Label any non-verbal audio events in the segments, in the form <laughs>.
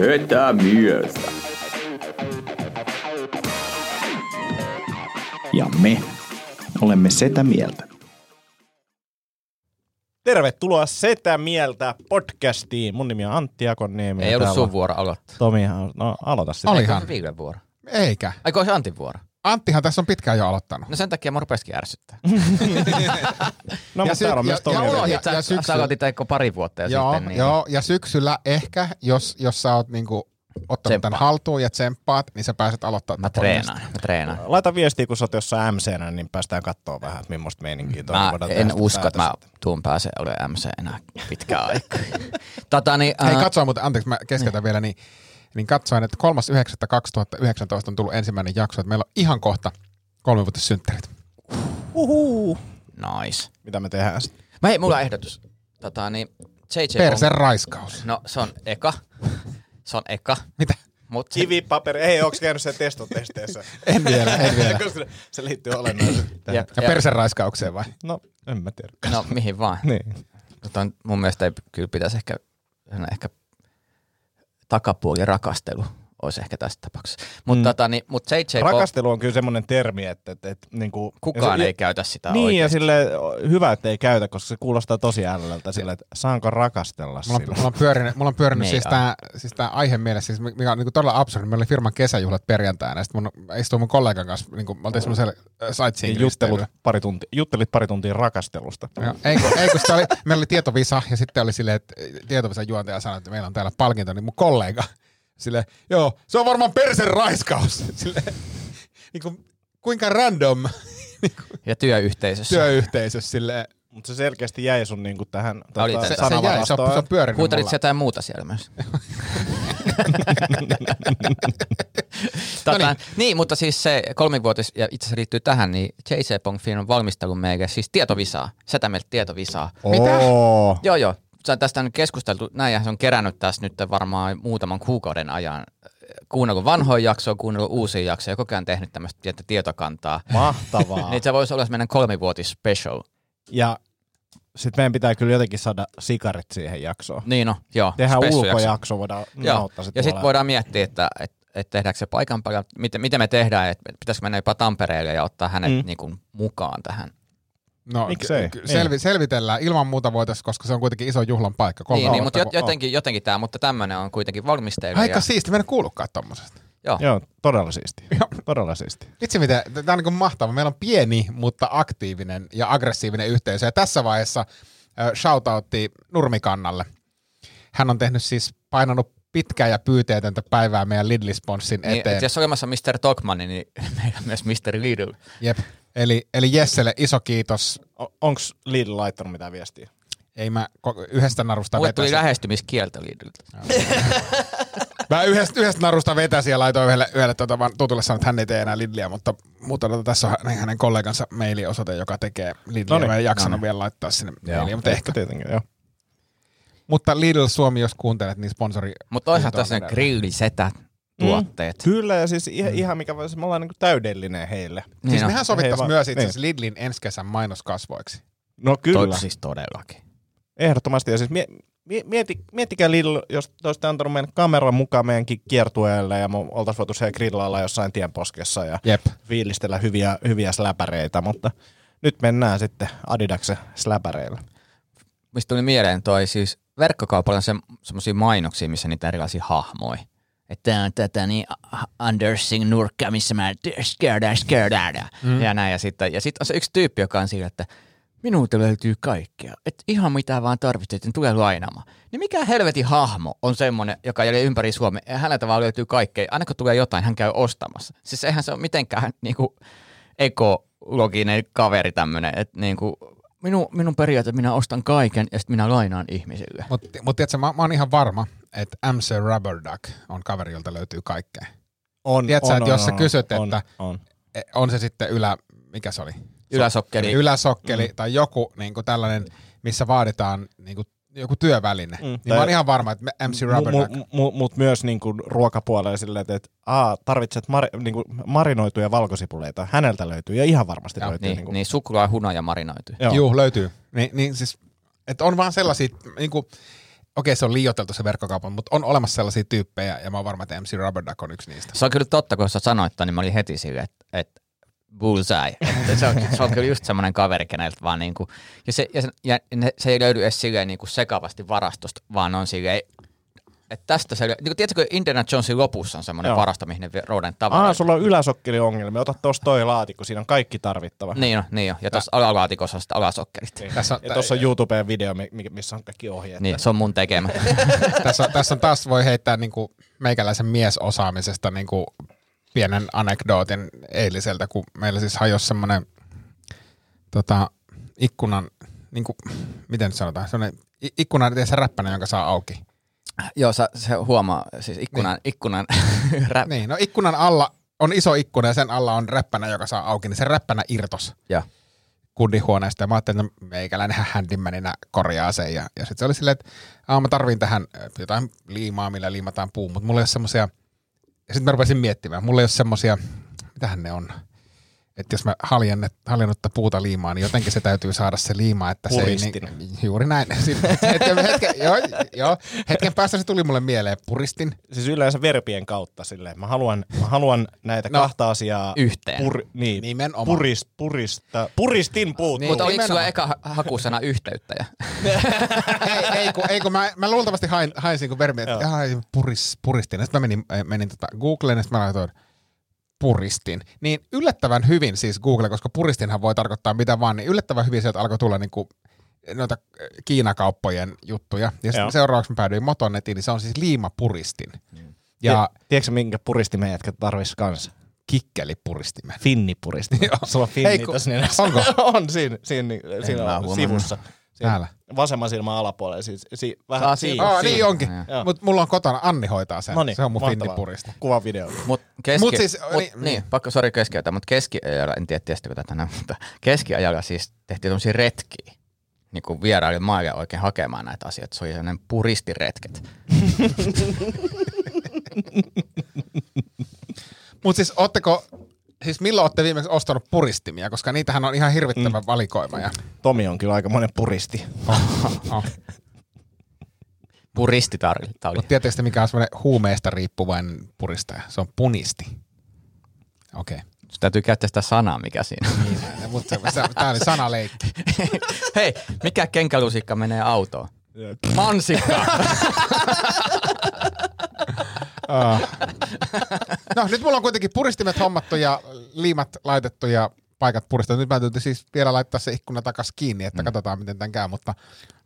Setä mieltä. Ja me olemme setä mieltä. Tervetuloa Setä Mieltä podcastiin. Mun nimi on Antti Akonniemi. Ei ja ollut täällä sun vuoro aloittaa. Tomi, no aloita sitten. Oli. Eikö Ihan. se Viikon vuoro? Eikä. Eikö se Antin vuoro? Anttihan tässä on pitkään jo aloittanut. No sen takia mä rupesikin ärsyttää. <laughs> No, Ja mutta sy- täällä on ja- myös Tomi. ja Ja, sä, ja sä syksyllä- aloitit eikö pari vuotta jo joo, sitten. Niin joo, ja syksyllä ehkä, jos, jos sä oot niinku ottanut Tsemppaa. tämän haltuun ja tsemppaat, niin sä pääset aloittamaan. Mä treenaan, mä treenaan. Laita viestiä, kun sä oot jossain MC-nä, niin päästään katsoa vähän, että millaista meininkiä toi Mä en usko, että mä tuun pääsee olemaan MC enää pitkään aikaa. <laughs> tota, niin, Hei, äh, katsoa, mutta anteeksi, mä keskeytän vielä, niin, niin katsoin, että 3.9.2019 on tullut ensimmäinen jakso, että meillä on ihan kohta kolmivuotissynttärit. Uhu. nice. Mitä me tehdään sitten? Mä hei, mulla on ehdotus. Tota, niin, JJ Persen on, raiskaus. No se on eka. Se on eka. Mitä? Mut Kivi, paperi. Ei, onks käynyt sen testotesteissä? <laughs> En vielä, en vielä. <laughs> Koska se liittyy olennaisesti tähän. Jep. Ja persen raiskaukseen vai? No, en mä tiedä. No mihin vaan. <laughs> Niin. Tota, mun mielestä ei kyllä pitäisi ehkä, ehkä takapuoli rakastelu olisi ehkä tässä tapauksessa. Mutta Mm. tota, niin, mut JJ Rakastelu on kyllä semmoinen termi, että, että, että niinku, kukaan ja se- ei käytä sitä Niin, ja oikeasti. sille hyvä, että ei käytä, koska se kuulostaa tosi ällältä sille, että saanko rakastella Mulla on, sillä. mulla on pyörinyt, mulla on pyörinyt Me siis tämä siis tää aihe mielessä, siis mikä on niinku todella absurdi. Meillä oli firman kesäjuhlat perjantaina, ja sitten mun istuin mun kollegan kanssa, niinku, me oltiin semmoisella sightseeing Niin juttelut pari tunti, juttelit pari tuntia rakastelusta. Joo, ei, kun- ei, kun oli, meillä oli tietovisa, ja sitten oli silleen, että tietovisan juontaja sanoi, että meillä on täällä palkinto, niin mun kollega, sille joo, se on varmaan persen raiskaus. <laughs> Sille, niin kuin, kuinka random <laughs> Ja työyhteisössä. työyhteisössä, sille, Mutta se selkeästi jäi sun niinku tähän tota, se- se, se jäi, se on, se on pyörinyt Kuuntelit mulla. jotain muuta siellä myös? <laughs> tota, No niin. niin, mutta siis se kolmivuotis, ja itse asiassa liittyy tähän, niin JC Pong on valmistelun meikä, siis tietovisaa, setä meiltä tietovisaa. Mitä? Oo. Joo, joo. Tästä on nyt keskusteltu, näin ja se on kerännyt tässä nyt varmaan muutaman kuukauden ajan. Kuunnellut vanhoja jaksoja, kuunnellut uusia jaksoja ja koko ajan tehnyt tämmöistä pientä tietokantaa. Mahtavaa. <laughs> Niin se voisi olla meidän kolmivuotis special. ja sitten meidän pitää kyllä jotenkin saada sikarit siihen jaksoon. Niin no, joo. Tehdään ulkojakso, voidaan Joo. se Ja sitten voidaan miettiä, että et, et tehdäänkö se paikan päällä, miten, miten me tehdään, että pitäisikö mennä jopa Tampereelle ja ottaa hänet mm. niin kuin, mukaan tähän. No, Miksei? k- selvi, selvitellään. Ilman muuta voitaisiin, koska se on kuitenkin iso juhlan paikka. Kolme Niin, niin, mutta jotenkin, jotenkin tämä, mutta tämmöinen on kuitenkin valmisteilla. Aika ja, siisti, mä en kuullutkaan tommosesta. joo. Joo, todella siisti. todella siisti. Itse miten, tämä on niin mahtava. Meillä on pieni, mutta aktiivinen ja aggressiivinen yhteisö. Ja tässä vaiheessa äh, shoutoutti Nurmikannalle. Hän on tehnyt siis, painanut pitkää ja pyyteetöntä päivää meidän Lidl-sponssin Niin, eteen. et jos olemassa Mr. Togman, niin <laughs> meillä on myös Mr. Lidl. Jep. Eli, eli Jesselle iso kiitos. O- onks Lidl laittanut mitään viestiä? Ei mä ko- yhdestä narusta Mulle tuli lähestymiskieltä Lidliltä. Mä yhdestä, yhdestä narusta vetäsin ja laitoin yhdelle, yhdelle tuota, vaan tutulle sanoa, että hän ei tee enää Lidliä, mutta, mutta tuota, tässä on hänen- hänen kollegansa mailiosoite, joka tekee Lidliä. Noniin. Mä en jaksanut Noniin. vielä laittaa sinne mailia, mutta ehkä. tietenkin, joo. Mutta Lidl Suomi, jos kuuntelet, niin sponsori. Mutta on tässä ne grillisetät tuotteet. Kyllä, ja siis ihan, ihan mikä voisi, me ollaan niinku täydellinen heille. Niin Siis on. mehän sovittaisiin myös itse niin. Lidlin ensi kesän mainoskasvoiksi. No kyllä, To, siis todellakin. ehdottomasti. Ja siis mie, mie, mieti, miettikää Lidl, jos te olisitte antanut meidän kameran mukaan meidänkin kiertueelle ja me oltaisiin voitu siellä grillailla jossain tienposkessa ja Jep. fiilistellä hyviä, hyviä släpäreitä, mutta nyt mennään sitten Adidaksen släpäreillä. Mistä tuli mieleen toi siis verkkokaupalla on se, semmosia mainoksia, missä niitä erilaisia hahmoja. Että on tätä niin Andersing nurkka, missä mä skärdää, skärdää. Mm. Ja näin. Ja sitten ja sit on se yksi tyyppi, joka on sillä, että minulta löytyy kaikkea. Että ihan mitä vaan tarvitset, niin tulee lainaamaan. Niin mikä helvetin hahmo on semmoinen, joka jäljellä ympäri Suomea, ja häneltä vaan löytyy kaikkea. Aina kun tulee jotain, hän käy ostamassa. Siis eihän se ole mitenkään <laughs> niinku ekologinen kaveri tämmöinen, että niinku, minun, minun periaate, minä ostan kaiken ja sitten minä lainaan ihmisille. Mutta mut tiedätkö, mä, mä oon ihan varma, että MC Rubber Duck on kaveri, jolta löytyy kaikkea. On, Tiedätkö, että jos sä kysyt, on, että- On. E, On se sitten ylä, mikä se oli? Yläsokkeli. Yläsokkeli mm. tai joku niin kuin tällainen, missä vaaditaan niin kuin, joku työväline. Mm. Niin tai- mä oon ihan varma, että MC Rubber Duck. Mutta mu, mu, myös niinku ruokapuolella silleen, että, että aa, tarvitset mari, niinku marinoituja valkosipuleita. Häneltä löytyy ja ihan varmasti Joo, löytyy. Niin, niinku, niin suklaa, hunaja marinoitu. Joo. Juu, löytyy. Ni, niin siis, että on vaan sellaisia, niin kuin, okei se on liioiteltu se verkkokaupan, mutta on olemassa sellaisia tyyppejä, ja mä oon varma, että MC Rubber Duck on yksi niistä. Se on kyllä totta, kun sä sanoit niin mä olin heti silleen, että, että bullseye. Että se, on, se on kyllä just semmoinen kaveri, keneltä vaan niinku, ja se, ja, se, ja ne, se ei löydy edes silleen niinku sekavasti varastosta, vaan on silleen, että tästä se, niin kuin, tiedätkö, Indiana Jonesin lopussa on semmoinen Joo. varasto, mihin ne rouden tavaroita. Aa, sulla on yläsokkeliongelmia. Ota tosta toi laatikko, siinä on kaikki tarvittava. Niin on, niin on. Ja tuossa alalaatikossa on sitten alasokkerit. Niin. Tässä on- ja tuossa on YouTubeen video, mi- mi- missä on kaikki ohjeet. Niin, se on mun tekemä. <laughs> tässä, on, tässä on taas voi heittää niin kuin meikäläisen miesosaamisesta niin kuin pienen anekdootin eiliseltä, kun meillä siis hajosi semmoinen tota, ikkunan, niin kuin, miten nyt sanotaan, semmoinen ikkunan se räppänä, jonka saa auki. Joo, sä, se huomaa, siis ikkunan, niin. ikkunan <laughs> rä, niin. No ikkunan alla on iso ikkuna ja sen alla on räppänä, joka saa auki, niin se räppänä irtos Joo. kundihuoneesta. Ja mä ajattelin, että meikäläinen ihan händimäninä korjaa sen. Ja, ja sitten se oli silleen, että Aa, mä tarviin tähän äh, jotain liimaa, millä liimataan puu, mutta mulla ei ole semmosia, ja sitten mä rupesin miettimään, mulla ei ole semmosia, mitähän ne on, että jos mä haljennet, haljennutta puuta liimaa, niin jotenkin se täytyy saada se liima, että se ei... Puristin. Niin, juuri näin. <laughs> Sitten hetken, hetken, joo, joo, hetken päästä se tuli mulle mieleen, puristin. Siis yleensä verpien kautta silleen. Mä haluan, mä haluan näitä No, kahta asiaa yhteen. Pur, niin, Nimenomaan. puris, purista, puristin puut. Niin. Mutta oliko sulla eka ha- hakusana yhteyttäjä? <laughs> ei, ei, kun, ei kun mä, mä luultavasti hain, hain siinä kun vermi, että puris, puristin. Sitten mä menin, menin tota Googleen ja sitten mä laitoin puristin. Niin yllättävän hyvin siis Google, koska puristinhan voi tarkoittaa mitä vaan, niin yllättävän hyvin sieltä alkoi tulla niinku noita äh, Kiinakauppojen juttuja. Ja Joo. sitten seuraavaksi mä päädyin Motonetiin, niin se on siis liimapuristin. Ja Ja, Tiedätkö minkä puristimen jätkät tarvis kanssa? kikkelipuristimen. Finnipuristimen. <laughs> Joo. Sulla on finni Ei, kun- tässä nenässä. onko? <laughs> on siinä, siinä, siinä on huomannut. sivussa. Täällä. Vasemman silmän alapuolella. Siis, si, vähän Aa, siinä. Aa, niin onkin. Mutta mulla on kotona, Anni hoitaa sen. Noniin, se on mun mahtavaa. finnipuristi. Kuva video. Mut keski, Mut siis, mut, niin- niin, niin, pakko sori keskeytä, mutta keskiajalla, en tiedä tiestikö tätä näin, mutta keskiajalla siis tehtiin tämmöisiä retkiä. Niin kuin vieraili maailman oikein hakemaan näitä asioita. Se oli sellainen puristiretket. <laughs> Mutta siis ootteko, siis milloin olette viimeksi ostanut puristimia, koska niitähän on ihan hirvittävä mm. valikoima. Ja, Tomi on kyllä aikamoinen puristi. oh. Puristitarli. Mutta tiedättekö te, mikä on semmoinen huumeista riippuvainen puristaja? Se on punisti. Okei. Okay. Sun täytyy käyttää sitä sanaa, mikä siinä on. Niin, mutta tämä oli sanaleikki. Hei, mikä kenkälusikka menee autoon? Mansikka. <laughs> No nyt mulla on kuitenkin puristimet hommattu ja liimat laitettu ja paikat puristettu. Nyt mä täytyy siis vielä laittaa se ikkuna takas kiinni, että mm. katsotaan miten tämän käy, mutta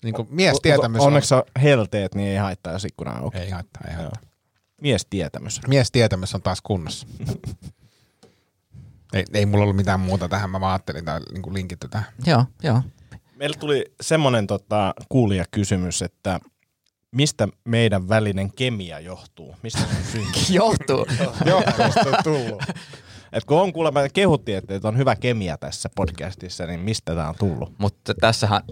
niin kuin mies tietämys on... Onneksi on helteet, niin ei haittaa, jos ikkuna on auki. Ei haittaa, ei haittaa. Mies tietämys. Mies tietämys on taas kunnossa. <laughs> ei, ei mulla ollut mitään muuta tähän, mä vaan ajattelin, tämä niin linkitty tähän. joo, joo. Meillä tuli semmoinen tota, kuulijakysymys, että mistä meidän välinen kemia johtuu? Mistä se? <laughs> Johtuu. <laughs> Johtuusta on tullut. Et kun on kuulemma kehuttiin, että että on hyvä kemia tässä podcastissa, niin mistä tämä on tullut? Mutta tässähän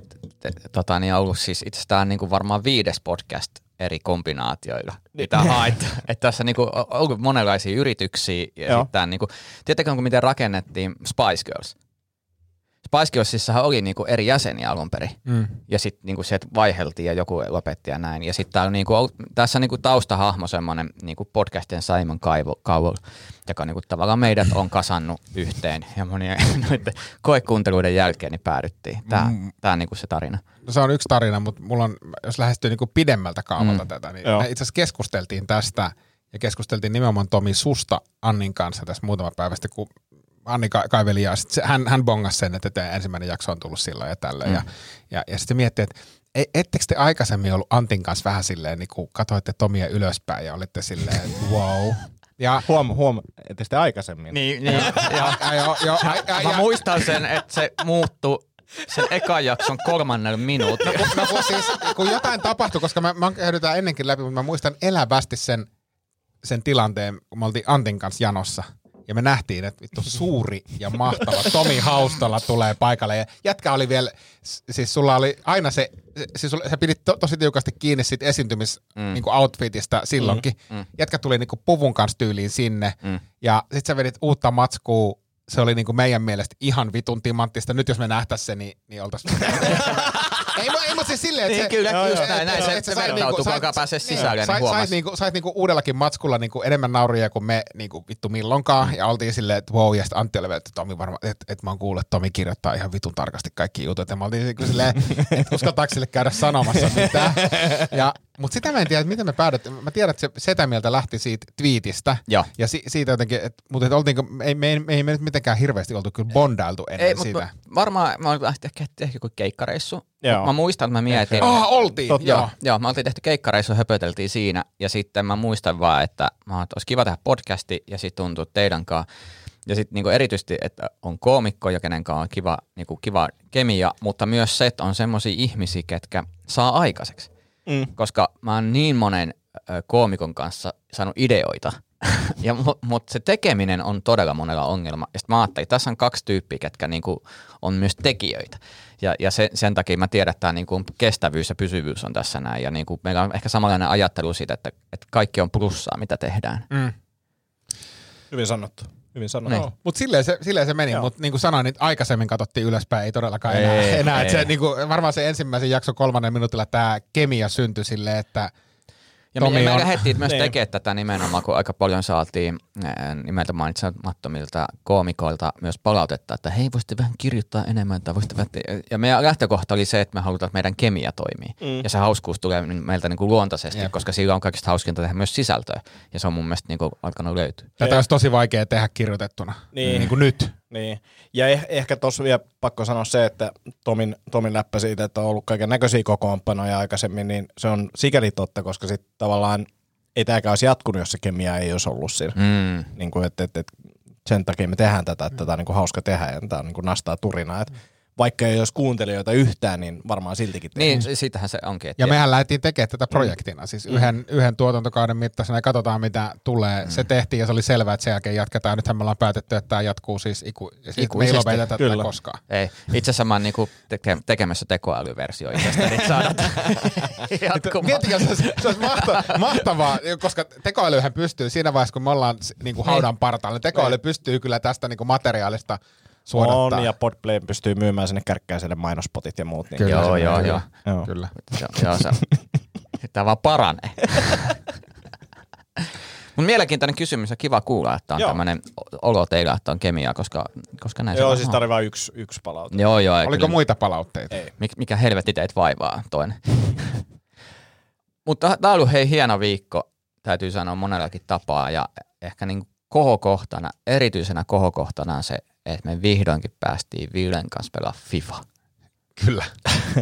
tota, niin on ollut siis itse asiassa on niinku varmaan viides podcast eri kombinaatioilla, mitä haet. <laughs> Että tässä niinku on ollut monenlaisia yrityksiä. Ja sitten niinku, tiedättekö, kun miten rakennettiin Spice Girls? Spice Girlsissahan oli niinku eri jäseniä alun perin. Mm. Ja sitten niinku sieltä vaiheltiin ja joku lopetti ja näin. Ja sitten on niinku, tässä on niinku taustahahmo semmoinen niinku podcastien Simon Cowell, joka niinku tavallaan meidät on kasannut yhteen. Ja monien <laughs> noiden koekuunteluiden jälkeen niin päädyttiin. Tämä Mm. tää on niinku se tarina. No se on yksi tarina, mutta mulla on, jos lähestyy niinku pidemmältä kaavalta mm. tätä, niin itse asiassa keskusteltiin tästä ja keskusteltiin nimenomaan Tomi Susta Annin kanssa tässä muutama päivä sitten, kun Anni ka- kaiveli ja sit se, hän, hän bongasi sen, että tämä ensimmäinen jakso on tullut silloin ja tällä. Mm. Ja, ja, ja sitten miettii, että ei, ettekö te aikaisemmin ollut Antin kanssa vähän silleen, niin kun katsoitte Tomia ylöspäin ja olitte silleen, että wow. Ja, Huom, huom, että sitten aikaisemmin. Niin, niin. <laughs> ja, ja, jo, jo, ja, ja, Mä ja, muistan sen, että se muuttui sen ekan jakson kolmannella minuutilla. kun, no, kun, siis, kun jotain tapahtui, koska mä, mä tää ennenkin läpi, mutta mä muistan elävästi sen, sen tilanteen, kun me oltiin Antin kanssa janossa. Ja me nähtiin, että vittu suuri ja mahtava Tomi Haustola tulee paikalle. Ja jätkä oli vielä, siis sulla oli aina se, siis sulla, sä pidit to, tosi tiukasti kiinni siitä esiintymis mm. niin outfitista silloinkin. Mm. Mm. Jätkä tuli niin puvun kanssa tyyliin sinne. Mm. Ja sit sä vedit uutta matskua. Se oli niin kuin meidän mielestä ihan vitun timanttista. Nyt jos me nähtäis se, niin, niin oltais... <laughs> ei, mu- ei mutta siis silleen, että Niin, se, kyllä, Joo, just näin, et- näin et- se- et se vertautuu, niinku- kun alkaa pääsee sisälle, niin sait, huomas. sait, niinku, sait niinku uudellakin matskulla niinku enemmän nauria kuin me niinku vittu milloinkaan. Ja oltiin silleen, että wow, ja sitten Antti oli että Tomi varmaan, että, että mä oon kuullut, että Tomi kirjoittaa ihan vitun tarkasti kaikki jutut. Ja mä oltiin silleen, että uskaltaako sille käydä sanomassa mitään. <laughs> Ja, mutta sitä mä en tiedä, että miten me päädyttiin. Mä tiedän, että se setä mieltä lähti siitä twiitistä. Joo. Ja si, siitä jotenkin, että, mutta että oltiinko, me ei, me, ei, me ei me nyt mitenkään hirveästi oltu kyllä bondailtu ennen Ei, sitä. mutta varmaan mä olin ehkä, ehkä joku keikkareissu. Joo. Mut Mä muistan, että mä mietin. Ah, oltiin, Totta. joo. Joo, joo, mä oltiin tehty keikkareissu, höpöteltiin siinä, ja sitten mä muistan vaan, että mä että olisi kiva tehdä podcasti, ja sitten tuntuu teidän kanssa. Ja sitten niinku erityisesti, että on koomikko, ja kenen kanssa on kiva, niinku kiva kemia, mutta myös se, että on semmoisia ihmisiä, ketkä saa aikaiseksi. Mm. Koska mä oon niin monen koomikon kanssa saanut ideoita, <laughs> ja, mutta se tekeminen on todella monella ongelma. Ja sitten mä ajattelin, että tässä on kaksi tyyppiä, ketkä niinku on myös tekijöitä. Ja, ja se, sen takia mä tiedän, että tämä niinku kestävyys ja pysyvyys on tässä näin. Ja niinku meillä on ehkä samanlainen ajattelu siitä, että, että kaikki on plussaa, mitä tehdään. Mm. Hyvin sanottu. Hyvin sanottu. Niin. Joo. Mutta silleen se, silleen se meni, mutta niin kuin sanoin, niin aikaisemmin katsottiin ylöspäin, ei todellakaan Ei, enää. enää. Et ei. Se, niin kuin, varmaan se ensimmäisen jakson kolmannen minuutilla tämä kemia syntyi silleen, että Ja me, Tomi ja me on- lähdettiin myös Niin. tekemään tätä nimenomaan, kun aika paljon saatiin ää, nimeltä mainitsemattomilta koomikoilta myös palautetta, että hei, voisitte vähän kirjoittaa enemmän. Tai voisitte vähän te-" ja meidän lähtökohta oli se, että me halutaan, että meidän kemia toimii. Mm. Ja se hauskuus tulee meiltä niin kuin luontaisesti, Jep. koska sillä on kaikista hauskinta tehdä myös sisältöä. Ja se on mun mielestä niin kuin alkanut löytyä. tätä olisi tosi vaikea tehdä kirjoitettuna. Niin. niin kuin nyt. Niin. Ja eh- ehkä tuossa vielä pakko sanoa se, että Tomin, Tomin läppä siitä, että on ollut kaiken näköisiä kokoonpanoja aikaisemmin, niin se on sikäli totta, koska sitten tavallaan ei tämäkään olisi jatkunut, jos se kemia ei olisi ollut siinä. Mm. Niin kuin, että, että, että sen takia me tehdään tätä, että tätä on niin kuin hauska tehdä ja tämä on niin kuin nastaa turinaa. Että vaikka ei olisi kuuntelijoita yhtään, niin varmaan siltikin tehdään. Niin, siitähän se onkin. Että Ja mehän lähdettiin tekemään tätä projektina, siis yhden, yhden tuotantokauden mittaisena ja katsotaan mitä tulee. Se tehtiin ja se oli selvää, että sen jälkeen jatketaan. Nythän me ollaan päätetty, että tämä jatkuu siis iku, siis me ei Ikuisesti, tätä kyllä. koskaan. Ei. Itse asiassa mä oon niinku teke, tekemässä tekoälyversio itsestäni, että saadaan <laughs> se olisi, se olisi mahta, mahtavaa, koska tekoälyhän pystyy siinä vaiheessa, kun me ollaan niin kuin haudan partaalla, niin tekoäly pystyy kyllä tästä niin kuin materiaalista suodattaa. on, ja Podplay pystyy myymään sinne kärkkäiselle mainospotit ja muut. Niin Kyllä, Joo, se- joo, joo. Joo. Kyllä. <laughs> Joo, joo, se, tämä vaan paranee. <laughs> Mutta mielenkiintoinen kysymys ja kiva kuulla, että on Joo. tämmöinen olo teillä, että on kemiaa, koska, koska näin se Joo, vaan siis on. tarvii vain yksi, yksi palaute. Joo, joo. Oliko kyllä- muita palautteita? Ei. Mik, mikä helvetti teitä vaivaa toinen. <laughs> Mutta tämä on ollut hei hieno viikko, täytyy sanoa monellakin tapaa. Ja ehkä niin kohokohtana, erityisenä kohokohtana on se, että me vihdoinkin päästiin Villen kanssa pelaa FIFA. Kyllä.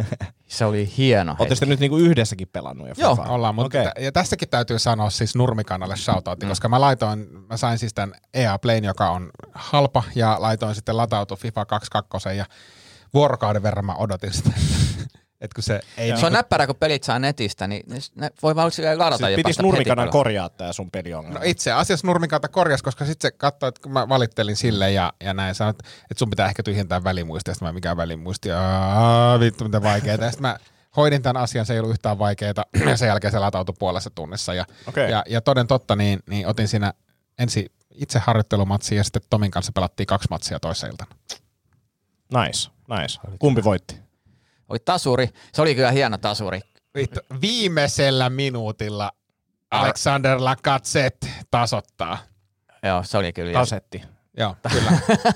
<laughs> Se oli hieno Oletteko te hetki. nyt niinku yhdessäkin pelannut jo Joo? Ollaan, mutta Okei. okay. ja tästäkin täytyy sanoa siis Nurmikannalle shoutoutti, mm. koska mä laitoin, mä sain siis tämän EA Playn, joka on halpa, ja laitoin sitten latautu FIFA 22 ja vuorokauden verran mä odotin sitä, että kun se ei Se on näppärä, kun pelit saa netistä, niin ne- voi vaan ladata Siis päästä nurmikanan heti korjaa tää sun peliongelma. No itse asiassa Nurmikanta korjasi, koska sitten se katsoi, että kun mä valittelin sille ja, ja näin sanoin, että, että sun pitää ehkä tyhjentää välimuisti. Ja sitten mä, mikä välimuisti? Vittu, mitä vaikeaa. Ja sitten mä hoidin tämän asian, se ei ollut yhtään vaikeaa. <clears throat> Ja sen jälkeen se latautui puolessa tunnissa. Ja, Okei. ja, ja toden totta, niin, niin otin siinä ensi itse harjoittelumatsia ja sitten Tomin kanssa pelattiin kaksi matsia toissa iltana. Nice, nice. Kumpi voitti? Oli tasuri. Se oli kyllä hieno tasuri. Vittu, viimeisellä minuutilla Alexander Lacazette tasottaa. Joo, se oli kyllä. Kasetti. Joo, kyllä. <laughs>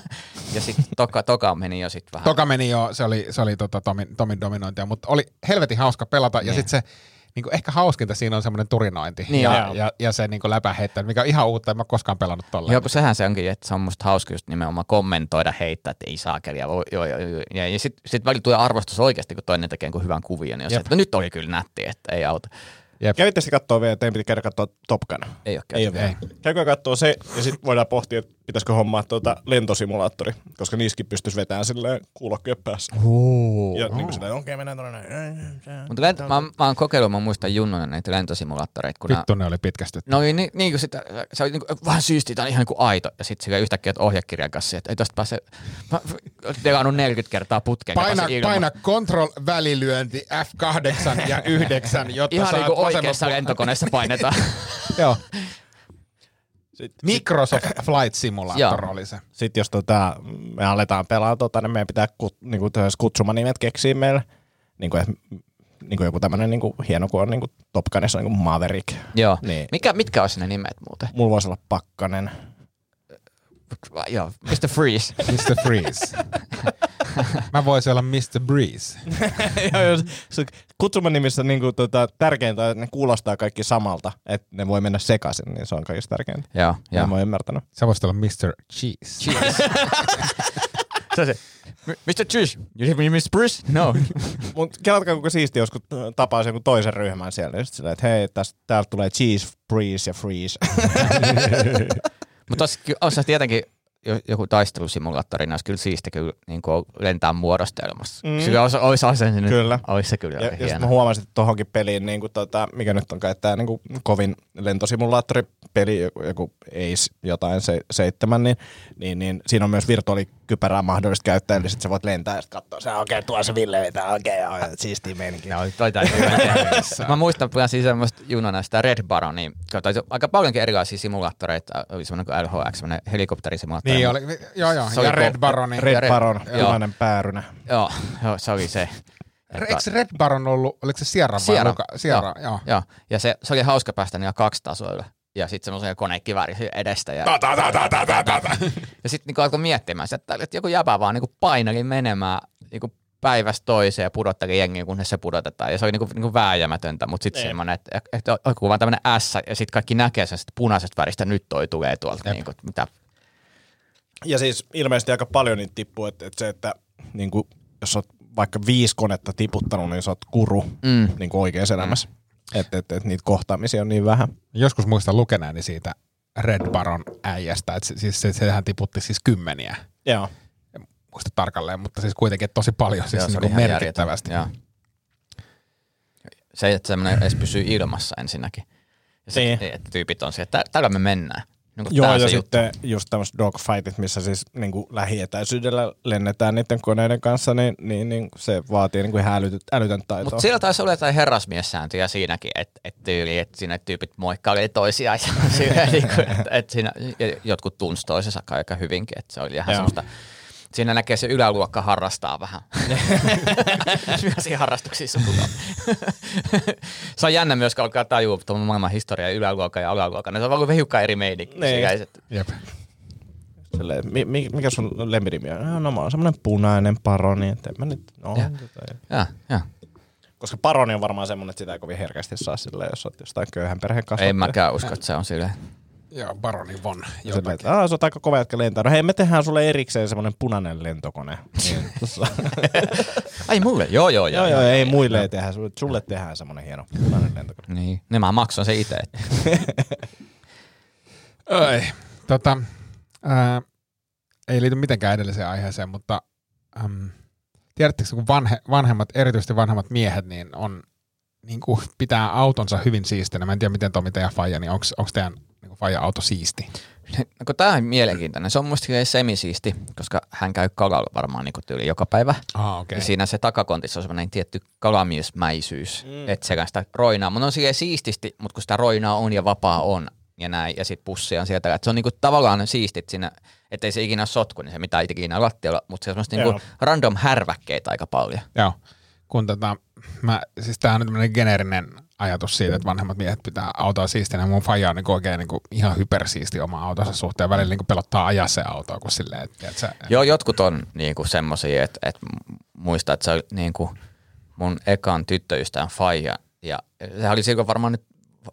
Ja sitten toka, toka meni jo sitten vähän. Toka meni jo, se oli, se oli tota Tomin, Tomin dominointia, mutta oli helvetin hauska pelata. Ja Niin. sitten se niin ehkä hauskinta siinä on semmoinen turinointi Niin ja, ja, ja, se niin läpäheittää, mikä on ihan uutta, en mä koskaan pelannut tolleen. Joo, kun sehän se onkin, että se on musta hauska just nimenomaan kommentoida, heittää, että ei saakeli. Ja, ja, ja sitten sit välillä tulee arvostus oikeasti, kun toinen tekee jonkun hyvän kuvion. Niin se, että no nyt oli kyllä nätti, että ei auta. Jep. Kävitte sitten katsoa vielä, teidän piti käydä katsoa Top Gun. Ei ole Ei käyty. ole vielä. Käykää katsoa se, ja sitten voidaan pohtia, että pitäisikö hommaa tuota lentosimulaattori, koska niissäkin pystyisi vetämään silleen kuulokkeet päässä. Ooh. Ja niin kuin sitä, okei, mennään tuonne näin. Mutta lento, mä, mä oon kokeillut, mä muistan junnuna näitä lentosimulaattoreita, kun nää- Vittu ne oli pitkästytty. No niin, niin kuin sitä, se oli niin kuin, vähän on ihan niin kuin aito. Ja sitten sillä yhtäkkiä että ohjekirjan kanssa, että ei tosta pääse, mä delannut 40 kertaa putkeen. Paina, paina control välilyönti F8 ja 9, jotta Ihan saat niin kuin oikeassa lentokoneessa painetaan. <laughs> Joo. <laughs> Sitten, Microsoft <coughs> Flight Simulator Joo. oli se. sitten jos tota, me aletaan pelaa, tota, niin meidän pitää kut, niin kuin kutsumanimet keksiä meille. Niin kuin, niin kuin joku tämmöinen niin kuin, hieno, kun on niin kuin Top Gunissa niin kuin Maverick. Joo. Niin. Mikä, mitkä olisi ne nimet muuten? Mulla voisi olla Pakkanen. Joo, Mr. Freeze. <laughs> Mr. Freeze. <laughs> Mä voisin olla Mr. Breeze. <laughs> Joo, jos- se Kutsumanimissä niin kuin, tota, tärkeintä on, että ne kuulostaa kaikki samalta, että ne voi mennä sekaisin, niin se on kaikista tärkeintä. Joo, Ja joo. mä oon ymmärtänyt. Sä voisit olla Mr. Cheese. Cheese. se on se. "M- Mr. Cheese, you hear me, Mr. Bruce? No. Mutta kelatkaa kuinka siisti joskus tapaa jonkun toisen ryhmän siellä, just silleen, että hei, tästä, täältä tulee cheese, freeze ja freeze. Mutta olisi tietenkin joku taistelusimulaattori, niin olisi kyllä siisti kyllä niin kuin lentää muodostelmassa. Mm. Kyllä olisi, olisi, olisi, se nyt, Kyllä. olisi se kyllä ja, hieno. mä huomasin, että tohonkin peliin, niin kuin, tota, mikä nyt on kai tämä niin kuin kovin lentosimulaattoripeli, joku, joku Ace jotain se, seitsemän, niin, niin, niin, siinä on myös virtuaalikypärää mahdollista käyttää, eli sit sä voit lentää ja katsoa, se okei, okay, tuo se Ville vetää, okei, okay, siistiä meininki. Joo, toi täytyy kyllä. <laughs> Mä muistan vielä siis semmoista junana sitä Red Baronia, se- aika paljonkin erilaisia simulaattoreita, oli semmoinen kuin LHX, semmoinen helikopterisimulaattori. Niin oli, joo joo, Se ja Red ko- Baroni. Red, Red- Baron, punainen päärynä. Joo, joo, se oli se. Että- Eikö Red Baron ollut, oliko se Sierra vai Sierra. Luka? Sierra, joo. joo. Joo, ja se, se oli hauska päästä niillä kaksi tasoilla. Ja sitten semmoisen konekivääri siinä edestä. Ja, <laughs> ja sitten niinku alkoi miettimään, että, että joku jäbä vaan niinku paineli menemään niinku päivästä toiseen ja pudotteli jengiä, kunnes se pudotetaan. Ja se oli niinku, niinku vääjäämätöntä, mutta sitten semmoinen, että, että joku vaan tämmöinen S, ja sitten kaikki näkee sen punaisesta väristä, nyt toi tulee tuolta. Niinku, että mitä, Ja siis ilmeisesti aika paljon niitä tippuu, että, että se, että niin kuin, jos oot vaikka viisi konetta tiputtanut, niin sä oot kuru Mm. niin kuin oikeassa elämässä. Että et, et niitä kohtaamisia on niin vähän. Joskus muistan lukeneeni siitä Red Baron äijästä, että se, siis se, sehän tiputti siis kymmeniä. Joo. En muista tarkalleen, mutta siis kuitenkin tosi paljon, siis Joo, se niin oli kuin merkittävästi. Joo. Se, että semmoinen edes pysyy ilmassa ensinnäkin. Ja se, Niin. että tyypit on se, että täällä me mennään. Niin Joo, ja juttu. sitten just tämmöiset dogfightit, missä siis niin kuin lähietäisyydellä lennetään niiden koneiden kanssa, niin, niin, niin se vaatii niin kuin ihan älytön, älytön taitoa. Mutta siellä taisi olla jotain herrasmiessääntöjä siinäkin, että et tyyli, että siinä tyypit moikkailee toisiaan ja <laughs> niin kuin, että et siinä ja jotkut tunsi toisensa aika hyvinkin, että se oli ihan Joo. semmoista Siinä näkee se yläluokka harrastaa vähän. <laughs> Millaisia harrastuksia sulla on. se on jännä myös, kun alkaa tajua tuon maailman historia, yläluokka ja alaluokka. Ne on ollut hiukan eri meininki. Niin. Jep. Silleen, mi, mi, mikä sun lempinimi on? No mä oon semmonen punainen paroni, että en mä nyt, no, Ja. tota, Ja, ja. Koska paroni on varmaan semmonen, että sitä ei kovin herkästi saa silleen, jos oot jostain köyhän perheen kasvattaja. En mäkään usko, että se on silleen. Joo, Baroni Von. Jotakin. että aah, sä oot aika kova jätkä lentää. No hei, me tehdään sulle erikseen semmonen punainen lentokone. Niin. <laughs> Ai mulle? Joo, joo, joo, joo, ei muille ei tehdä. Sulle, sulle tehdään semmonen hieno punainen lentokone. Niin, niin mä maksan se itse. <laughs> Ai, tota, ää, ei liity mitenkään edelliseen aiheeseen, mutta äm, tiedättekö, kun vanhe, vanhemmat, erityisesti vanhemmat miehet, niin on niin kuin pitää autonsa hyvin siistinä. Mä en tiedä, miten Tomi teidän faija, niin onko teidän niin kuin faija auto siisti? No, tää on mielenkiintoinen. Se on musta semisiisti, koska hän käy kalalla varmaan niin tyyli joka päivä. Ah, okei. Ja siinä se takakontissa on semmoinen tietty kalamiesmäisyys, mm. että se sitä roinaa. Mutta on silleen siististi, mutta kun sitä roinaa on ja vapaa on ja näin, ja sit pussia on sieltä. Että se on niinku tavallaan siistit siinä, ettei se ikinä sotku, niin se mitä ikinä lattialla, mutta se on semmoista niinku Joo. random härväkkeitä aika paljon. Joo. Kun tota, mä, siis tämähän on tämmöinen geneerinen ajatus siitä, että vanhemmat miehet pitää autoa siistinä. Mun faija on niin oikein niin ihan hypersiisti oma autonsa suhteen. Välillä niin pelottaa ajaa se autoa, kun silleen, että, että sä, Joo, jotkut on niinku semmosia, että et muista, että se oli niinku mun ekan tyttöystävän faija. Ja se oli silloin varmaan nyt